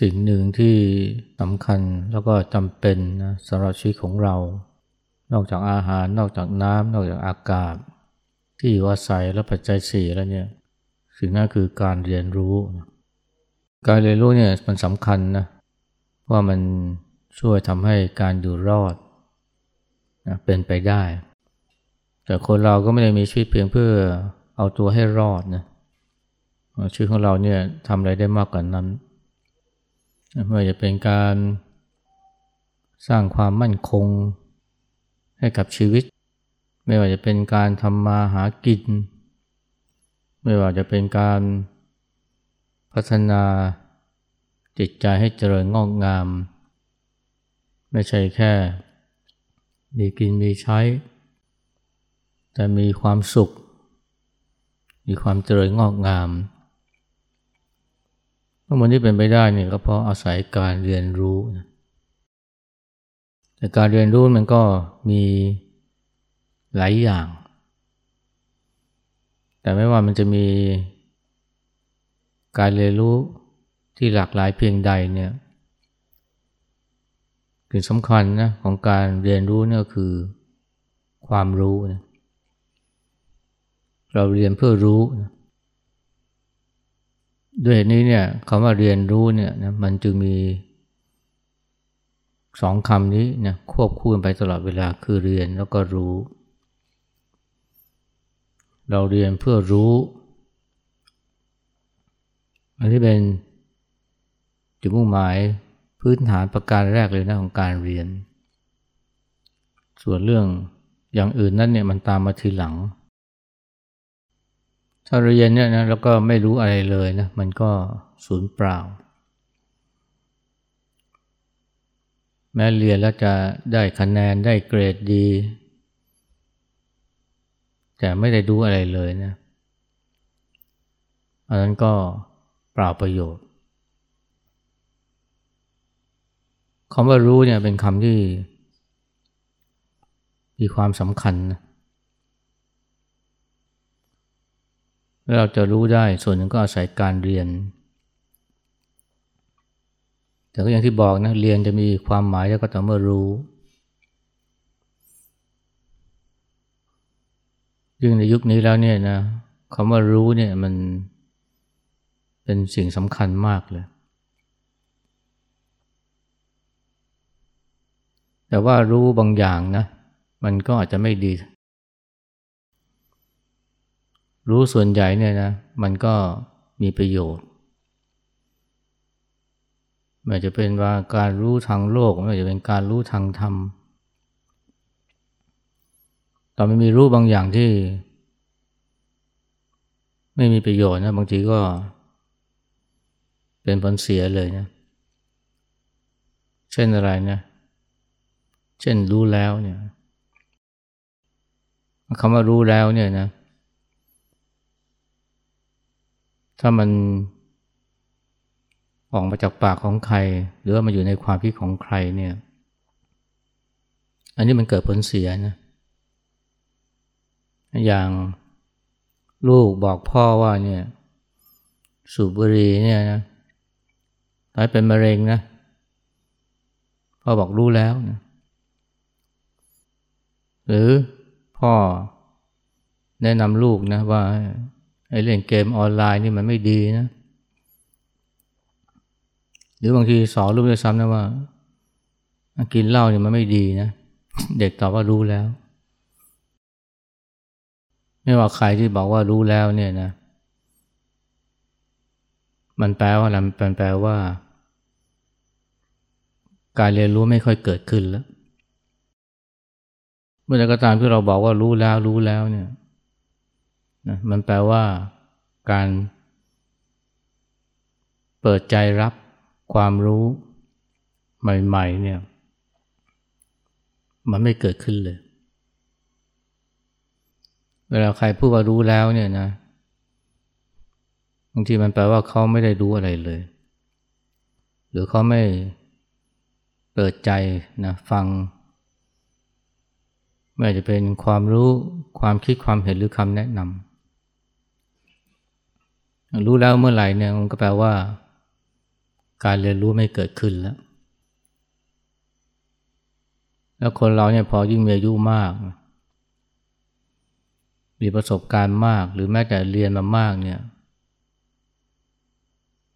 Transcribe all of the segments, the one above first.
สิ่งหนึ่งที่สำคัญแล้วก็จำเป็นนะสำหรับชีวิตของเรา นอกจากอาหาร นอกจากน้ำนอกจากอากาศ ที่อยู่อาศัยและปัจจัยสี่แล้วเนี่ยสิ่งนั้นคือการเรียนรู้ การเรียนรู้เนี่ยมันสำคัญนะว่ามันช่วยทำให้การอยู่รอดนะเป็นไปได้ แต่คนเราก็ไม่ได้มีชีวิตเพียงเพื่อเอาตัวให้รอดนะชีวิตของเราเนี่ยทำอะไรได้มากกว่านั้น ไม่ว่าจะเป็นการสร้างความมั่นคงให้กับชีวิต ไม่ว่าจะเป็นการทำมาหากิน ไม่ว่าจะเป็นการพัฒนาจิตใจให้เจริญงอกงาม ไม่ใช่แค่ มีกินมีใช้ แต่มีความสุข มีความเจริญงอกงาม ทั้งหมดที่เป็นไปได้เนี่ยก็เพราะอาศัยการเรียนรู้นะแต่การเรียนรู้มันก็มีหลายอย่าง แต่ไม่ว่ามันจะมีการเรียนรู้ที่หลากหลายเพียงใดเนี่ยสิ่งสำคัญนะของการเรียนรู้เนี่ยคือความรู้นะเราเรียนเพื่อรู้นะ ด้วยเหตุนี้เนี่ยคำว่าเรียนรู้เนี่ยนะมันจึงมีสองคำนี้นะควบคู่กันไปตลอดเวลาคือเรียนแล้วก็รู้ เราเรียนเพื่อรู้ อันนี้เป็นจุดมุ่งหมายพื้นฐานประการแรกเลยนะของการเรียน ส่วนเรื่องอย่างอื่นนั้นเนี่ยมันตามมาทีหลัง ถ้าเรียนเนี่ยนะแล้วก็ไม่รู้อะไรเลยนะมันก็สูญเปล่า แม้เรียนแล้วจะได้คะแนนได้เกรดดี แต่ไม่ได้ดูอะไรเลยนะอันนั้นก็เปล่าประโยชน์คำว่ารู้เนี่ยเป็นคำที่มีความสำคัญนะ แล้วเราจะรู้ได้ส่วนหนึ่งก็อาศัยการเรียน แต่ก็อย่างที่บอกนะเรียนจะมีความหมายแล้วก็ต่อเมื่อรู้ยิ่งในยุคนี้แล้วเนี่ยนะคำว่ารู้เนี่ยมันเป็นสิ่งสำคัญมากเลย แต่ว่ารู้บางอย่างนะ มันก็อาจจะไม่ดี รู้ส่วนใหญ่เนี่ยนะมันก็มีประโยชน์ไม่จะเป็นว่าการรู้ทางโลกไม่จะเป็นการรู้ทางธรรมตอนไม่มีรู้บางอย่างที่ ไม่มีประโยชน์นะบางทีก็ เป็นผลเสียเลยนะ เช่นอะไรนะเช่นรู้แล้วเนี่ยคำว่ารู้แล้วเนี่ยนะ ถ้ามันออกมาจากปากของใคร หรือว่ามาอยู่ในความคิดของใครเนี่ย อันนี้มันเกิดผลเสียนะ อย่างลูกบอกพ่อว่าเนี่ย สูบบุหรี่เนี่ยนะตายเป็นมะเร็งนะพ่อบอกรู้แล้วนะหรือพ่อแนะนำลูกนะว่า ไอ้เล่นเกมออนไลน์นี่มันไม่ดีนะ หรือบางทีสอนลูกด้วยซ้ำนะว่า กินเหล้าเนี่ยมันไม่ดีนะ เด็กตอบว่ารู้แล้ว ไม่ว่าใครที่บอกว่ารู้แล้วเนี่ยนะ มันแปลว่าอะไรมันแปลว่า การเรียนรู้ไม่ค่อยเกิดขึ้นแล้ว เมื่อใดก็ตามที่เราบอกว่ารู้แล้วรู้แล้วเนี่ย นะมันแปลว่าการเปิดใจรับความรู้ใหม่ๆเนี่ยมันไม่เกิดขึ้นเลย เวลาใครพูดว่ารู้แล้วเนี่ยนะบางทีมันแปลว่าเขาไม่ได้รู้อะไรเลย หรือเขาไม่เปิดใจนะฟัง ไม่ว่าจะเป็นความรู้ความคิดความเห็นหรือคำแนะนำ รู้แล้วเมื่อไหร่เนี่ยมันก็แปลว่า การเรียนรู้ไม่เกิดขึ้นแล้ว แล้วคนเราเนี่ยพอยิ่งมีอายุมาก มีประสบการณ์มาก หรือแม้แต่เรียนมามากเนี่ย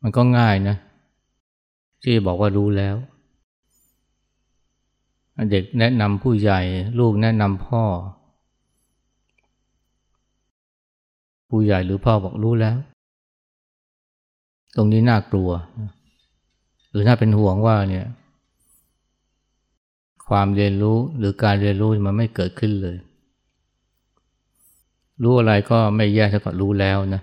มันก็ง่ายนะ ที่บอกว่ารู้แล้ว เด็กแนะนำผู้ใหญ่ ลูกแนะนำพ่อ ผู้ใหญ่หรือพ่อบอกรู้แล้ว ตรงนี้น่ากลัว หรือน่าเป็นห่วงว่าเนี่ย ความเรียนรู้หรือการเรียนรู้มันไม่เกิดขึ้นเลย รู้อะไรก็ไม่แย่เท่ากับรู้แล้วนะ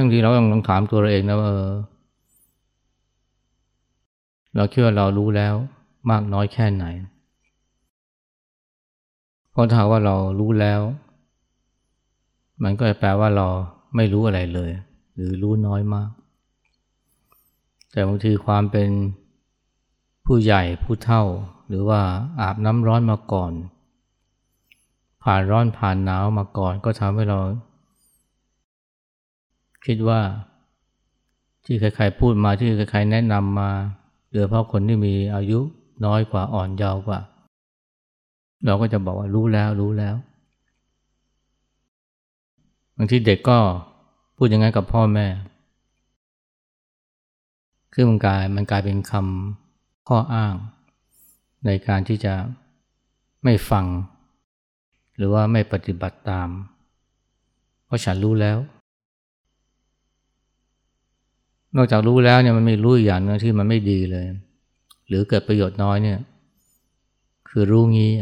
บางทีเราต้องถามตัวเราเองนะว่าเออเราคิดว่าเรารู้แล้วมากน้อยแค่ไหน เพราะถ้าว่าเรารู้แล้ว มันก็จะแปลว่าเรา ไม่รู้อะไรเลย หรือรู้น้อยมาก แต่บางทีความเป็นผู้ใหญ่ผู้เฒ่า หรือว่าอาบน้ำร้อนมาก่อน ผ่านร้อนผ่านหนาวมาก่อน ก็ทำให้เรา คิดว่าที่ใครๆพูดมาที่ใครๆแนะนำมาโดยเพราะคนที่มีอายุน้อยกว่าอ่อนเยาว์กว่า เราก็จะบอกว่ารู้แล้วรู้แล้วางทีเด็กก็พูดอย่างนั้นกับพ่อแม่ คือมันกลายมันกลายเป็นคำข้ออ้าง ในการที่จะไม่ฟัง หรือว่าไม่ปฏิบัติตาม เพราะฉันรู้แล้ว นอกจากรู้แล้วเนี่ยมันไม่รู้อีกอย่างนึงที่มันไม่ดีเลย หรือเกิดประโยชน์น้อยเนี่ย คือรู้งี้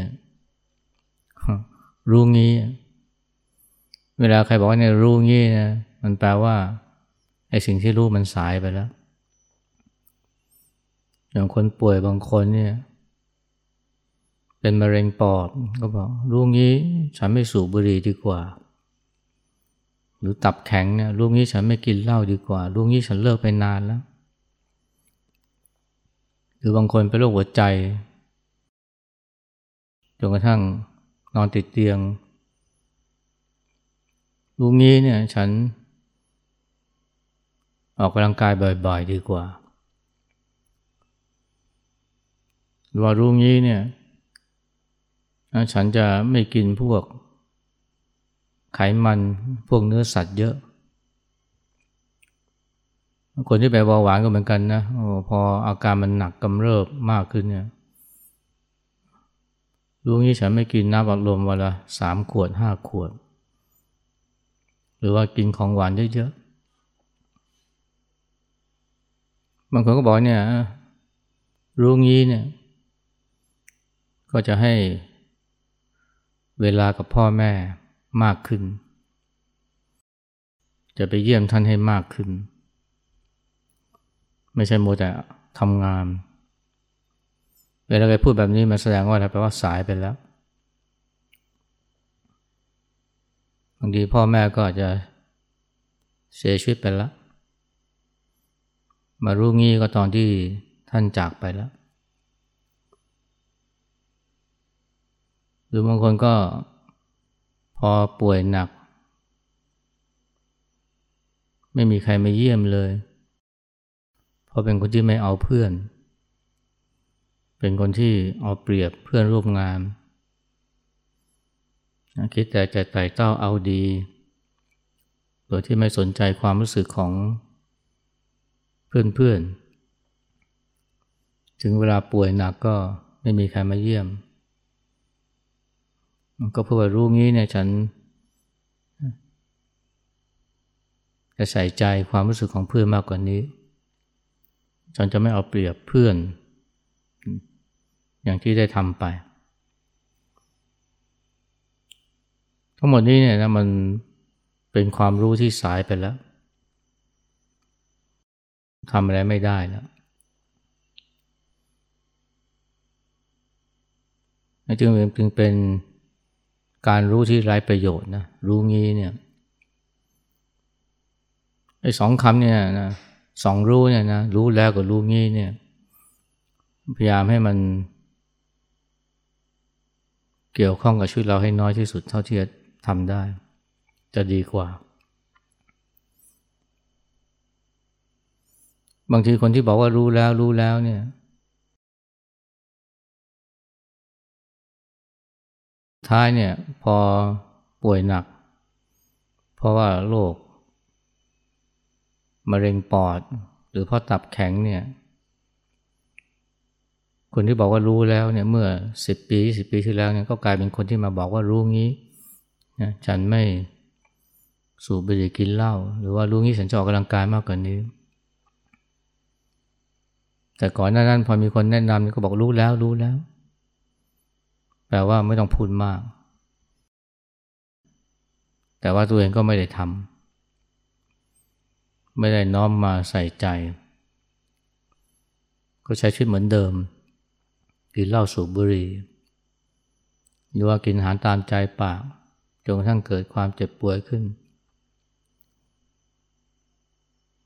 รู้งี้ เวลาใครบอกว่าเนี่ยรู้งี้นะมันแปลว่าไอ้สิ่งที่รู้มันสายไปแล้ว อย่างคนป่วยบางคนเนี่ย เป็นมะเร็งปอดก็บอกรู้งี้ฉันไม่สูบบุหรี่ดีกว่า หรือตับแข็งเนี่ยรู้งี้ฉันไม่กินเหล้าดีกว่ารู้งี้ฉันเลิกไปนานแล้ว หรือบางคนเป็นโรคหัวใจจนกระทั่งนอนติดเตียง รู้งี้เนี่ยฉัน ออกกำลังกายบ่อยๆดีกว่าหรือว่ารู้งี้เนี่ยฉันจะไม่กินพวกไขมันพวกเนื้อสัตว์เยอะ คนที่ไปเบาหวานก็เหมือนกันนะอพออาการมันหนักกำเริบมากขึ้นเนี่ยรู้งี้ฉันไม่กินน้ำอัดลมวันละสามขวดห้าขวด หรือว่ากินของหวานเยอะๆบางคนก็บอกเนี่ยรู้งี้เนี่ย ก็จะให้เวลากับพ่อแม่มากขึ้น จะไปเยี่ยมท่านให้มากขึ้น ไม่ใช่โมแต่ทำงานเวลาใครพูดแบบนี้มันแสดงว่าอะไรแปลว่าสายไปแล้ว บางทีพ่อแม่ก็อาจจะเสียชีวิตไปแล้ว มารู้งี้ก็ตอนที่ท่านจากไปแล้ว หรือบางคนก็พอป่วยหนัก ไม่มีใครมาเยี่ยมเลยเพราะเป็นคนที่ไม่เอาเพื่อน เป็นคนที่เอาเปรียบเพื่อนร่วมงาน คิดแต่จะไต่เต้าเอาดี โดยที่ไม่สนใจความรู้สึกของเพื่อนๆ ถึงเวลาป่วยหนักก็ไม่มีใครมาเยี่ยมก็เพื่อรู้งี้เนี่ยฉัน จะใส่ใจความรู้สึกของเพื่อนมากกว่านี้ ฉันจะไม่เอาเปรียบเพื่อน อย่างที่ได้ทำไป ทั้งหมดนี้เนี่ยนะมันเป็นความรู้ที่สายไปแล้วทำอะไรไม่ได้แล้วจึงจึงเป็นการรู้ที่ไร้ประโยชน์นะรู้งี้เนี่ยไอ้สองคำเนี่ยนะสองรู้เนี่ยนะรู้แล้วกับรู้งี้เนี่ยพยายามให้มัน เกี่ยวข้องกับชีวิตเราให้น้อยที่สุดเท่าที่จะ ทำได้ จะดีกว่า บางทีคนที่บอกว่ารู้แล้วรู้แล้วเนี่ยท้ายเนี่ยพอป่วยหนัก เพราะว่าโรคมะเร็งปอด หรือเพราะตับแข็งเนี่ยคนที่บอกว่ารู้แล้วเนี่ยเมื่อสิบปีสิบปีที่แล้วเนี่ยก็กลายเป็นคนที่มาบอกว่ารู้งี้ นะฉันไม่สูบบุหรี่กินเหล้าหรือว่ารู้งี้ฉันจะออกกำลังกายมากกว่านี้ แต่ก่อนหน้านั้นพอมีคนแนะนำก็บอกรู้แล้วรู้แล้ว แปลว่าไม่ต้องพูดมาก แต่ว่าตัวเองก็ไม่ได้ทำไม่ได้น้อมมาใส่ใจ ก็ใช้ชีวิตเหมือนเดิม กินเหล้าสูบบุหรี่หรือว่ากินอาหารตามใจปาก จนกระทั่งเกิดความเจ็บป่วยขึ้น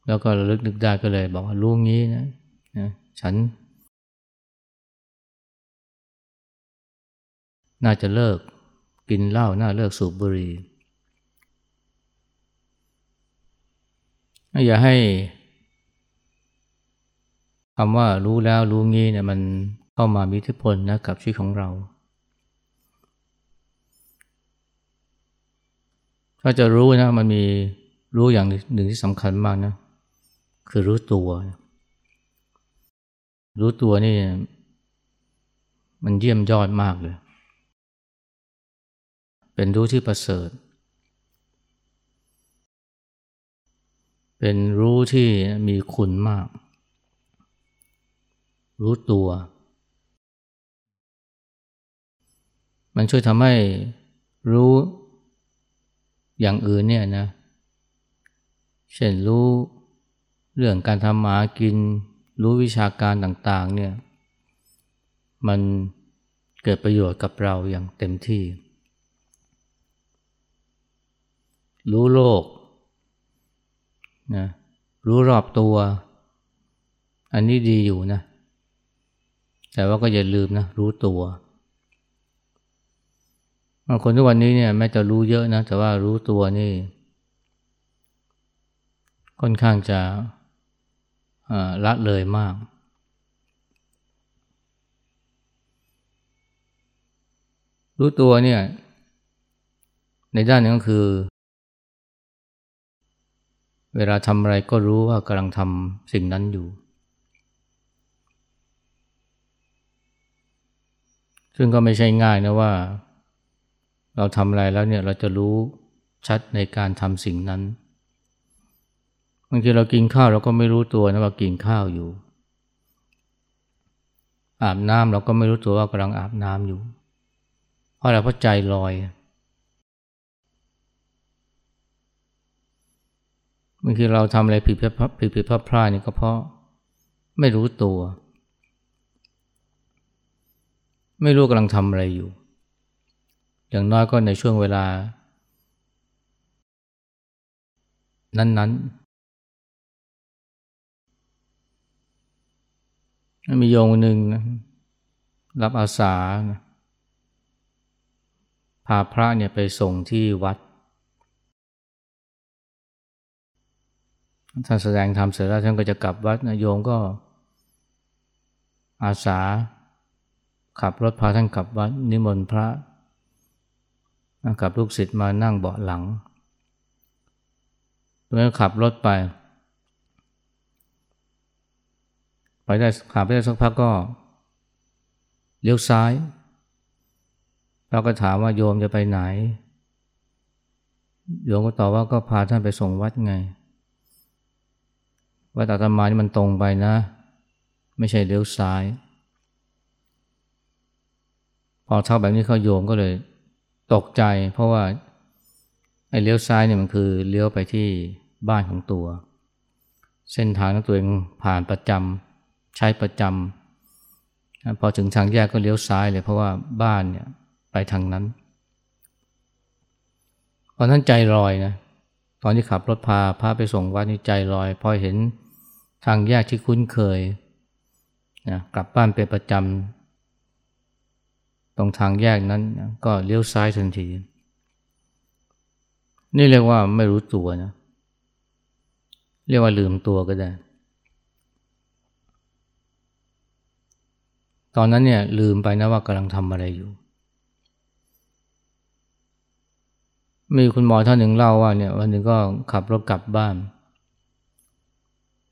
แล้วก็ระลึกนึกได้ก็เลยบอกว่ารู้งี้นะนะฉัน น่าจะเลิกกินเหล้าน่าเลิกสูบบุหรี่อย่าให้คำว่ารู้แล้วรู้งี้เนี่ยมันเข้ามามีอิทธิพลนะกับชีวิตของเรา ถ้าจะรู้นะมันมีรู้อย่างหนึ่งที่สำคัญมากนะ คือรู้ตัว รู้ตัวนี่ มันเยี่ยมยอดมากเลย เป็นรู้ที่ประเสริฐ เป็นรู้ที่มีคุณมาก รู้ตัว มันช่วยทำให้รู้ อย่างอื่นเนี่ยนะเช่นรู้เรื่องการทำหมากิน รู้วิชาการต่างๆเนี่ยมันเกิดประโยชน์กับเราอย่างเต็มที่ รู้โลกนะรู้รอบตัว อันนี้ดีอยู่นะ แต่ว่าก็อย่าลืมนะ รู้ตัว คนทุกวันนี้เนี่ยแม้จะรู้เยอะนะ แต่ว่ารู้ตัวนี่ ค่อนข้างจะละเลยมาก รู้ตัวเนี่ย ในด้านนึงก็คือ เวลาทำอะไรก็รู้ว่ากำลังทำสิ่งนั้นอยู่ ซึ่งก็ไม่ใช่ง่ายนะว่า เราทำอะไรแล้วเนี่ยเราจะรู้ชัดในการทำสิ่งนั้นบางทีเรากินข้าวเราก็ไม่รู้ตัวนะว่ากินข้าวอยู่ อาบน้ำเราก็ไม่รู้ตัวว่ากำลังอาบน้ำอยู่ เพราะอะไรเพราะใจลอยบางทีเราทำอะไรผิดผิดผิดพลาดพลาดนี่ก็เพราะไม่รู้ตัว ไม่รู้กำลังทำอะไรอยู่ อย่างน้อยก็ในช่วงเวลา นั้นๆ มีโยงหนึ่งนะรับอาสานะพาพระเนี่ยไปส่งที่วัด ท่านแสดงธรรมเสร็จแล้วท่านก็จะกลับวัดนะโยมก็ อาสา ขับรถพาท่านกลับวัดนิมนต์พระ กับลูกศิษย์มานั่งเบาะหลังแล้วขับรถไป ไปได้ขาไปได้สักพักก็เลี้ยวซ้าย เราก็ถามว่าโยมจะไปไหน โยมก็ตอบว่าก็พาท่านไปส่งวัดไง วัดอาตมานี่มันตรงไปนะ ไม่ใช่เลี้ยวซ้าย พอเท่าแบบนี้เขาโยมก็เลย ตกใจเพราะว่าไอ้เลี้ยวซ้ายเนี่ยมันคือเลี้ยวไปที่บ้านของตัว เส้นทางนั้นตัวเองผ่านประจำใช้ประจำพอถึงทางแยกก็เลี้ยวซ้ายเลยเพราะว่าบ้านเนี่ยไปทางนั้นตอนนั้นใจลอยนะตอนที่ขับรถพาพาไปส่งวัดนี่ใจลอยพอเห็นทางแยกที่คุ้นเคยนะกลับบ้านเป็นประจำ ตรงทางแยกนั้นก็เลี้ยวซ้ายทันที นี่เรียกว่าไม่รู้ตัวนะ เรียกว่าลืมตัวก็ได้ ตอนนั้นเนี่ยลืมไปนะว่ากำลังทำอะไรอยู่ มีคุณหมอท่านหนึ่งเล่าว่าเนี่ยวันหนึ่งก็ขับรถกลับบ้าน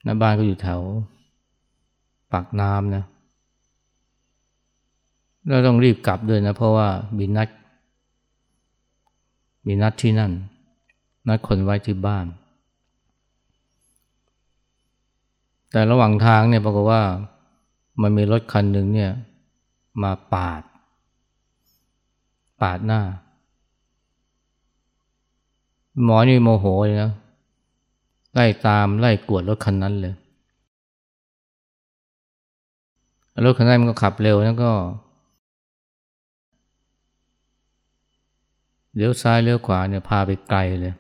นะบ้านก็อยู่แถวปากน้ำนะ แล้วต้องรีบกลับด้วยนะ เพราะว่ามีนัดมีนัดที่นั่น นัดคนไว้ที่บ้าน แต่ระหว่างทางเนี่ยปรากฏว่ามันมีรถคันหนึ่งเนี่ยมาปาด ปาดหน้า หมอนี่โมโหเลยนะไล่ตามไล่กวดรถคันนั้นเลยรถคันนั้นมันก็ขับเร็วแล้วก็ เลี้ยวซ้ายเลี้ยวขวาเนี่ยพาไปไกลเลย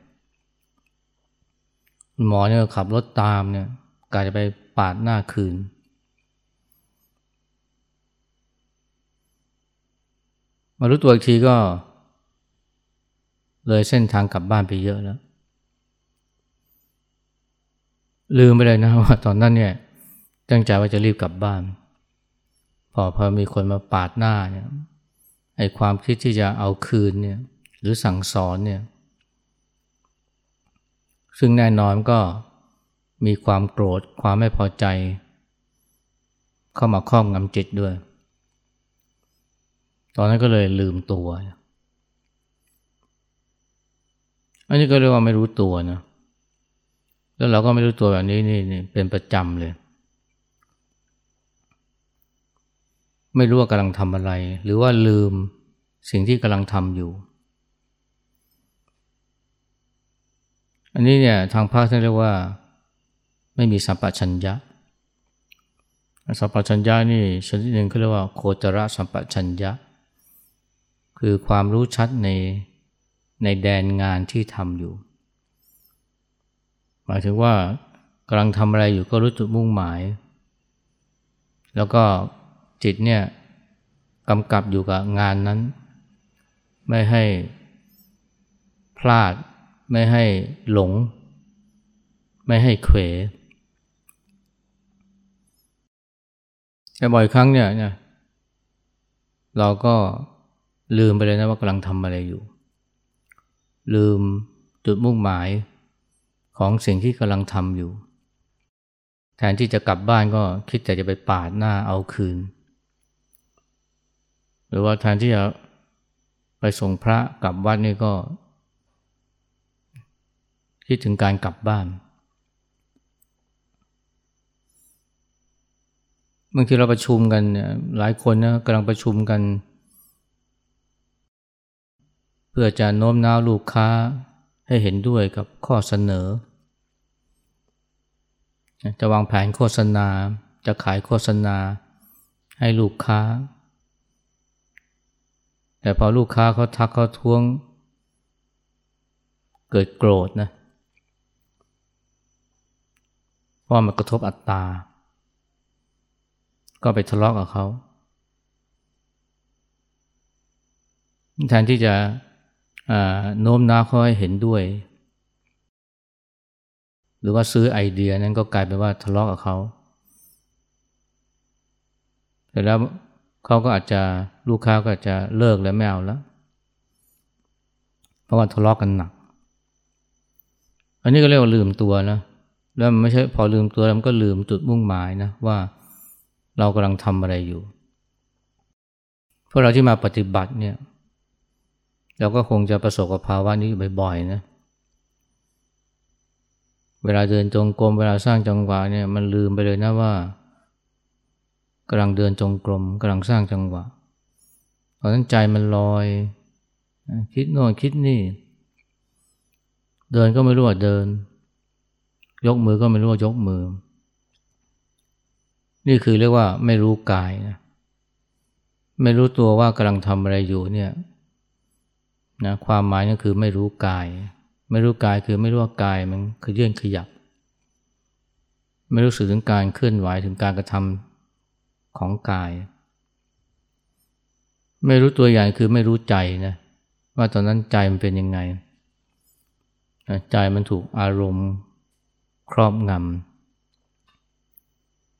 หมอเนี่ยขับรถตามเนี่ยกาจะไปปาดหน้าคืน มารู้ตัวอีกทีก็ เลยเส้นทางกลับบ้านไปเยอะแล้ว ลืมไปเลยนะว่าตอนนั้นเนี่ยตั้งใจว่าจะรีบกลับบ้าน พอพอมีคนมาปาดหน้าเนี่ยไอ้ความคิดที่จะเอาคืนเนี่ย หรือสั่งสอนเนี่ยซึ่งแน่นอนก็มีความโกรธความไม่พอใจ เข้ามาครอบงำจิตด้วย ตอนนั้นก็เลยลืมตัว อันนี้ก็เรียกว่าไม่รู้ตัวนะ แล้วเราก็ไม่รู้ตัวแบบนี้นี่นี่เป็นประจำเลย ไม่รู้ว่ากำลังทำอะไร หรือว่าลืมสิ่งที่กำลังทำอยู่ อันนี้เนี่ยทางภาคท่านเรียกว่าไม่มีสัมปชัญญะ สัมปชัญญะนี่ชนิดหนึ่งเขาเรียกว่าโคจรสัมปชัญญะ คือความรู้ชัดในในแดนงานที่ทำอยู่ หมายถึงว่ากำลังทำอะไรอยู่ก็รู้จุดมุ่งหมาย แล้วก็จิตเนี่ยกำกับอยู่กับงานนั้น ไม่ให้พลาด ไม่ให้หลง ไม่ให้เขวแต่บ่อยครั้งเนี่ยเนี่ยเราก็ลืมไปเลยนะว่ากำลังทำอะไรอยู่ ลืมจุดมุ่งหมายของสิ่งที่กำลังทำอยู่ แทนที่จะกลับบ้านก็คิดแต่จะไปปาดหน้าเอาคืน หรือว่าแทนที่จะไปส่งพระกลับวัดนี่ก็ คิดถึงการกลับบ้านบางทีเราประชุมกันเนี่ยหลายคนนะกำลังประชุมกัน เพื่อจะโน้มน้าวลูกค้าให้เห็นด้วยกับข้อเสนอ จะวางแผนโฆษณา จะขายโฆษณาให้ลูกค้า แต่พอลูกค้าเขาทักเขาท้วง เกิดโกรธนะ ราะมันกระทบอัตตา ก็ไปทะเลาะกับเขาแทนที่จะโน้มน้าวเขาให้เห็นด้วย หรือว่าซื้อไอเดียนั้นก็กลายเป็นว่าทะเลาะกับเขาแต่แล้วเขาก็อาจจะลูกค้าก็อาจจะเลิกแล้วไม่เอาแล้ว เพราะว่าทะเลาะกกันหนัก อันนี้ก็เรียกว่าลืมตัวนะ แล้วมันไม่ใช่พอลืมตัวแล้วมันก็ลืมจุดมุ่งหมายนะว่าเรากำลังทำอะไรอยู่พวกเราที่มาปฏิบัติเนี่ยเราก็คงจะประสบกับภาวะนี้บ่อยๆนะเวลาเดินจงกรมเวลาสร้างจังหวะเนี่ยมันลืมไปเลยนะว่ากำลังเดินจงกรมกำลังสร้างจังหวะตอนนั้นใจมันลอย คิดโน่นคิดนี่ เดินก็ไม่รู้ว่าเดิน ยกมือก็ไม่รู้ว่ายกมือ นี่คือเรียกว่าไม่รู้กายนะไม่รู้ตัวว่ากำลังทำอะไรอยู่เนี่ยนะความหมายก็คือไม่รู้กาย ไม่รู้กายคือไม่รู้ว่ากายมันคือยื่นขยับ ไม่รู้สึกถึงการเคลื่อนไหวถึงการกระทำของกาย ไม่รู้ตัวอย่างคือไม่รู้ใจนะว่าตอนนั้นใจมันเป็นยังไง ใจมันถูกอารมณ์ ครอบงำ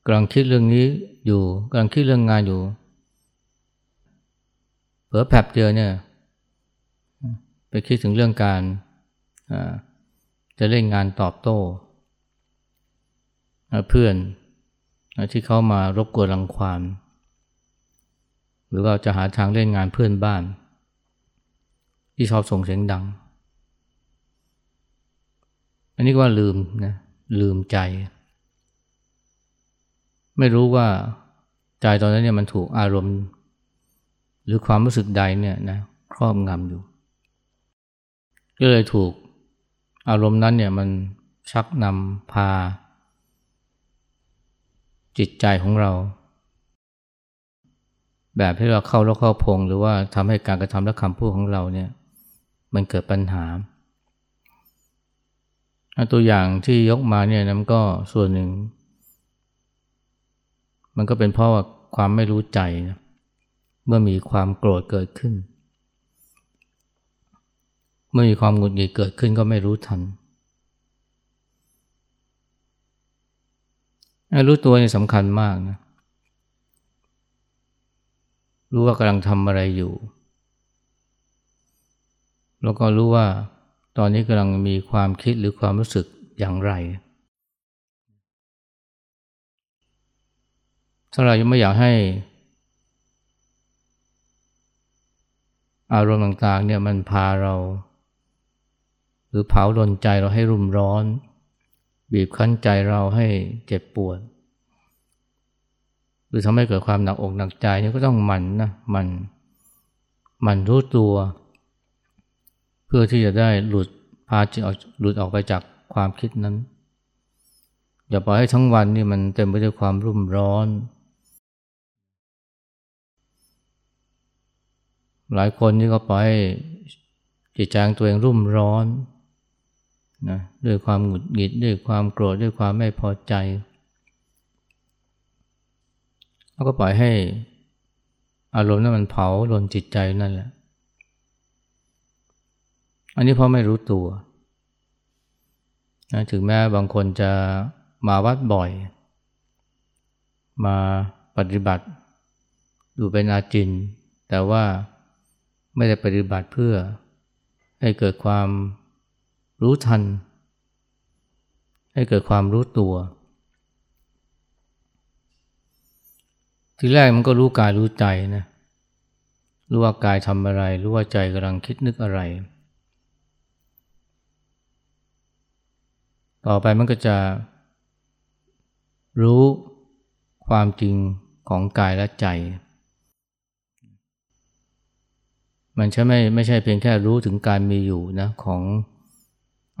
กำลังคิดเรื่องนี้อยู่กำลังคิดเรื่องงานอยู่เผลอแผลบเดียวเนี่ยไปคิดถึงเรื่องการจะเล่นงานตอบโต้เพื่อนที่เขามารบกวนรังควานหรือว่าจะหาทางเล่นงานเพื่อนบ้าน ที่ชอบส่งเสียงดัง อันนี้ก็ว่าลืมนะ ลืมใจ ไม่รู้ว่าใจตอนนั้นเนี่ยมันถูกอารมณ์ หรือความรู้สึกใดเนี่ยนะครอบงำอยู่ ก็เลยถูกอารมณ์นั้นเนี่ยมันชักนำพา จิตใจของเรา แบบที่เราเข้าแล้วเข้าพง หรือว่าทำให้การกระทำและคำพูดของเราเนี่ย มันเกิดปัญหา ตัวอย่างที่ยกมาเนี่ยนะมันก็ส่วนหนึ่ง มันก็เป็นเพราะว่าความไม่รู้ใจนะเมื่อมีความโกรธเกิดขึ้น เมื่อมีความหงุดหงิดเกิดขึ้นก็ไม่รู้ทันรู้ตัวนี่สำคัญมากนะรู้ว่ากำลังทำอะไรอยู่ แล้วก็รู้ว่า ตอนนี้กำลังมีความคิดหรือความรู้สึกอย่างไรถ้าเรายังไม่อยากให้ อารมณ์ต่างๆเนี่ยมันพาเรา หรือเผาลนใจเราให้รุ่มร้อน บีบคั้นใจเราให้เจ็บปวด หรือทำให้เกิดความหนักอกหนักใจนี่ก็ต้องมันนะมันมันรู้ตัว พื่อที่จะได้หลุดพาจิตออกหลุดออกไปจากความคิดนั้น อย่าปล่อยให้ทั้งวันนี่มันเต็มไปด้วยความรุ่มร้อน หลายคนนี่ก็ปล่อยจิตใจตัวเองรุ่มร้อนนะด้วยความหงุดหงิดด้วยความโกรธด้วยความไม่พอใจแล้วก็ปล่อยให้อารมณ์นั้นมันเผาลนจิตใจนั่นแหละ อันนี้เพราะไม่รู้ตัวนะถึงแม้บางคนจะมาวัดบ่อย มาปฏิบัติอยู่เป็นอาจิน แต่ว่าไม่ได้ปฏิบัติเพื่อให้เกิดความรู้ทัน ให้เกิดความรู้ตัว ทีแรกมันก็รู้กายรู้ใจนะรู้ว่ากายทำอะไร รู้ว่าใจกำลังคิดนึกอะไร ต่อไปมันก็จะรู้ความจริงของกายและใจ มันใช่ไม่ไม่ใช่เพียงแค่รู้ถึงการมีอยู่นะของ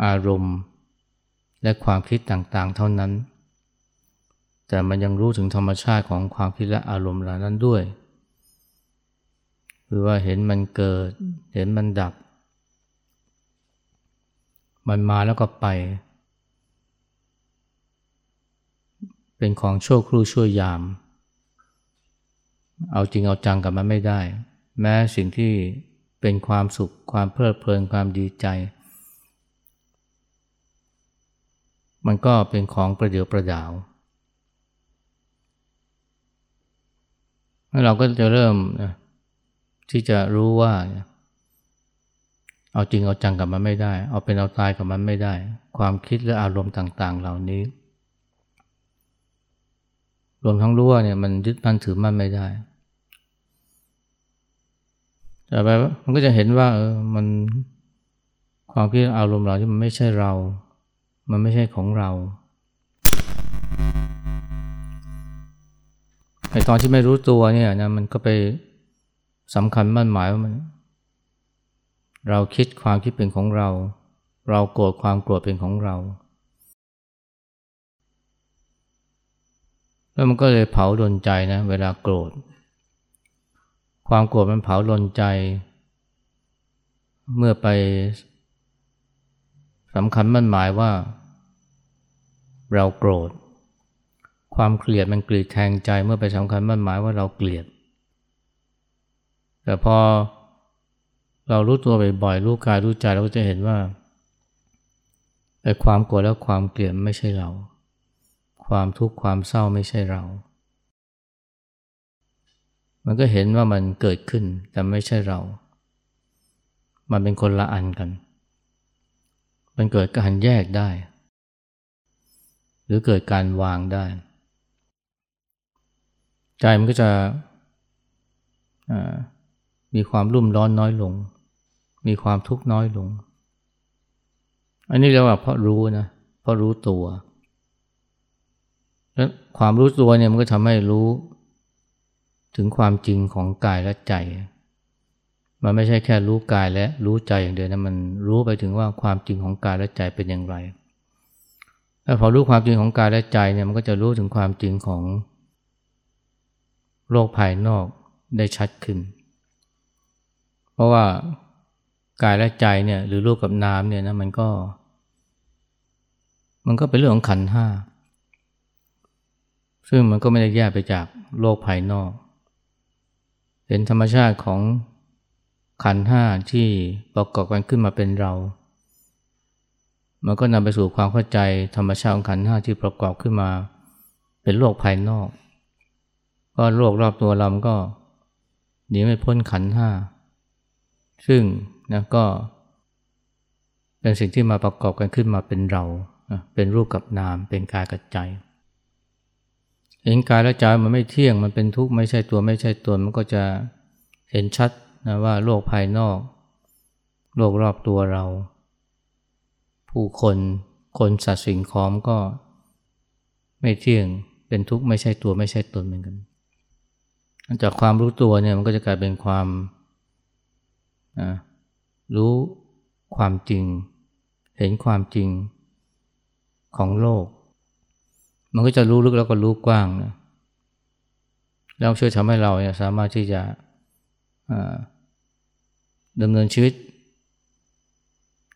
อารมณ์ และความคิดต่างๆ เท่านั้น แต่มันยังรู้ถึงธรรมชาติของความคิดและอารมณ์เหล่านั้นด้วยคือว่าเห็นมันเกิด เห็นมันดับ มันมาแล้วก็ไป เป็นของชั่วครู่ชั่วยาม เอาจริงเอาจังกับมันไม่ได้ แม้สิ่งที่เป็นความสุขความเพลิดเพลินความดีใจ มันก็เป็นของประเดียวประดาวเราก็จะเริ่มที่จะรู้ว่าเอาจริงเอาจังกับมันไม่ได้ เอาเป็นเอาตายกับมันไม่ได้ ความคิดและอารมณ์ต่าง ๆ เหล่านี้ รวมทั้งรู้ว่าเนี่ยมันยึดมั่นถือมั่นไม่ได้แต่ไปมันก็จะเห็นว่าเออมันความคิดอารมณ์เราที่มันไม่ใช่เรา มันไม่ใช่ของเราไอตอนที่ไม่รู้ตัวเนี่ยนะมันก็ไปสำคัญมั่นหมายว่ามัน เราคิดความคิดเป็นของเรา เราโกรธความโกรธเป็นของเรา แล้วมันก็เลยเผาดนใจนะเวลาโกรธ ความโกรธมันเผาลนใจ เมื่อไปสำคัญมั่นหมายว่า เราโกรธ ความเกลียดมันกรีดแทงใจ เมื่อไปสำคัญมั่นหมายว่าเราเกลียด แต่พอเรารู้ตัวบ่อยๆรู้กายรู้ใจเราก็จะเห็นว่าไอ้ความโกรธและความเกลียดไม่ใช่เรา ความทุกข์ความเศร้าไม่ใช่เรา มันก็เห็นว่ามันเกิดขึ้นแต่ไม่ใช่เรา มันเป็นคนละอันกัน มันเกิดการแยกได้ หรือเกิดการวางได้ ใจมันก็จะมีความรุ่มร้อนน้อยลง มีความทุกข์น้อยลง อันนี้เรียกว่าเพราะรู้นะ เพราะรู้ตัว ล้วความรู้ตัวเนี่ยมันก็ทำให้รู้ ถึงความจริงของกายและใจ มันไม่ใช่แค่รู้กายและรู้ใจอย่างเดียวนะมันรู้ไปถึงว่าความจริงของกายและใจเป็นอย่างไรแล้วพอรู้ความจริงของกายและใจเนี่ยมันก็จะรู้ถึงความจริงของโลกภายนอกได้ชัดขึ้น เพราะว่ากายและใจเนี่ยหรือรูปกับนามเนี่ยนะมันก็ มันก็เป็นเรื่องของขันห้า ซึ่งมันก็ไม่ได้แยกไปจากโลกภายนอก เป็นธรรมชาติของขันห้าที่ประกอบกันขึ้นมาเป็นเรา มันก็นำไปสู่ความเข้าใจธรรมชาติของขันห้าที่ประกอบขึ้นมา เป็นโลกภายนอก ก็โลกรอบตัวเราก็หนีไม่พ้นขันห้า ซึ่งนะก็ เป็นสิ่งที่มาประกอบกันขึ้นมาเป็นเรา เป็นรูปกับนาม เป็นกายกับใจ เห็นกายและใจมันไม่เที่ยงมันเป็นทุกข์ไม่ใช่ตัวไม่ใช่ตนมันก็จะเห็นชัดนะว่าโลกภายนอก โลกรอบตัวเรา ผู้คนคนสัตว์สิ่งของก็ไม่เที่ยงเป็นทุกข์ไม่ใช่ตัวไม่ใช่ตนเหมือนกันจากความรู้ตัวเนี่ยมันก็จะกลายเป็นความนะรู้ความจริง เห็นความจริงของโลก มันก็จะรู้ลึกแล้วก็รู้กว้างนะแล้วช่วยทำให้เราเนี่ยสามารถที่จะดำเนินชีวิต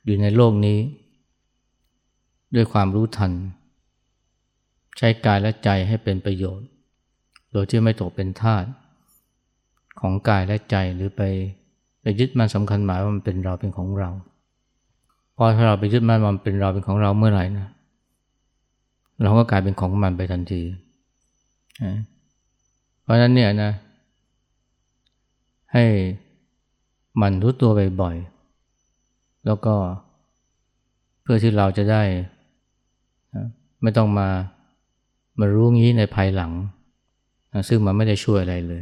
อยู่ในโลกนี้ ด้วยความรู้ทัน ใช้กายและใจให้เป็นประโยชน์ โดยที่ไม่ตกเป็นทาสของกายและใจหรือไปไปยึดมันสำคัญหมายว่ามันเป็นเราเป็นของเรา พอถ้าเราไปยึดมันมันเป็นเราเป็นของเราเมื่อไหร่นะ เราก็กลายเป็นของมันไปทันที เพราะนั้นเนี่ยนะ ให้มันรู้ตัวบ่อยๆ แล้วก็เพื่อที่เราจะได้ ไม่ต้องมามารู้งี้ในภายหลัง ซึ่งมันไม่ได้ช่วยอะไรเลย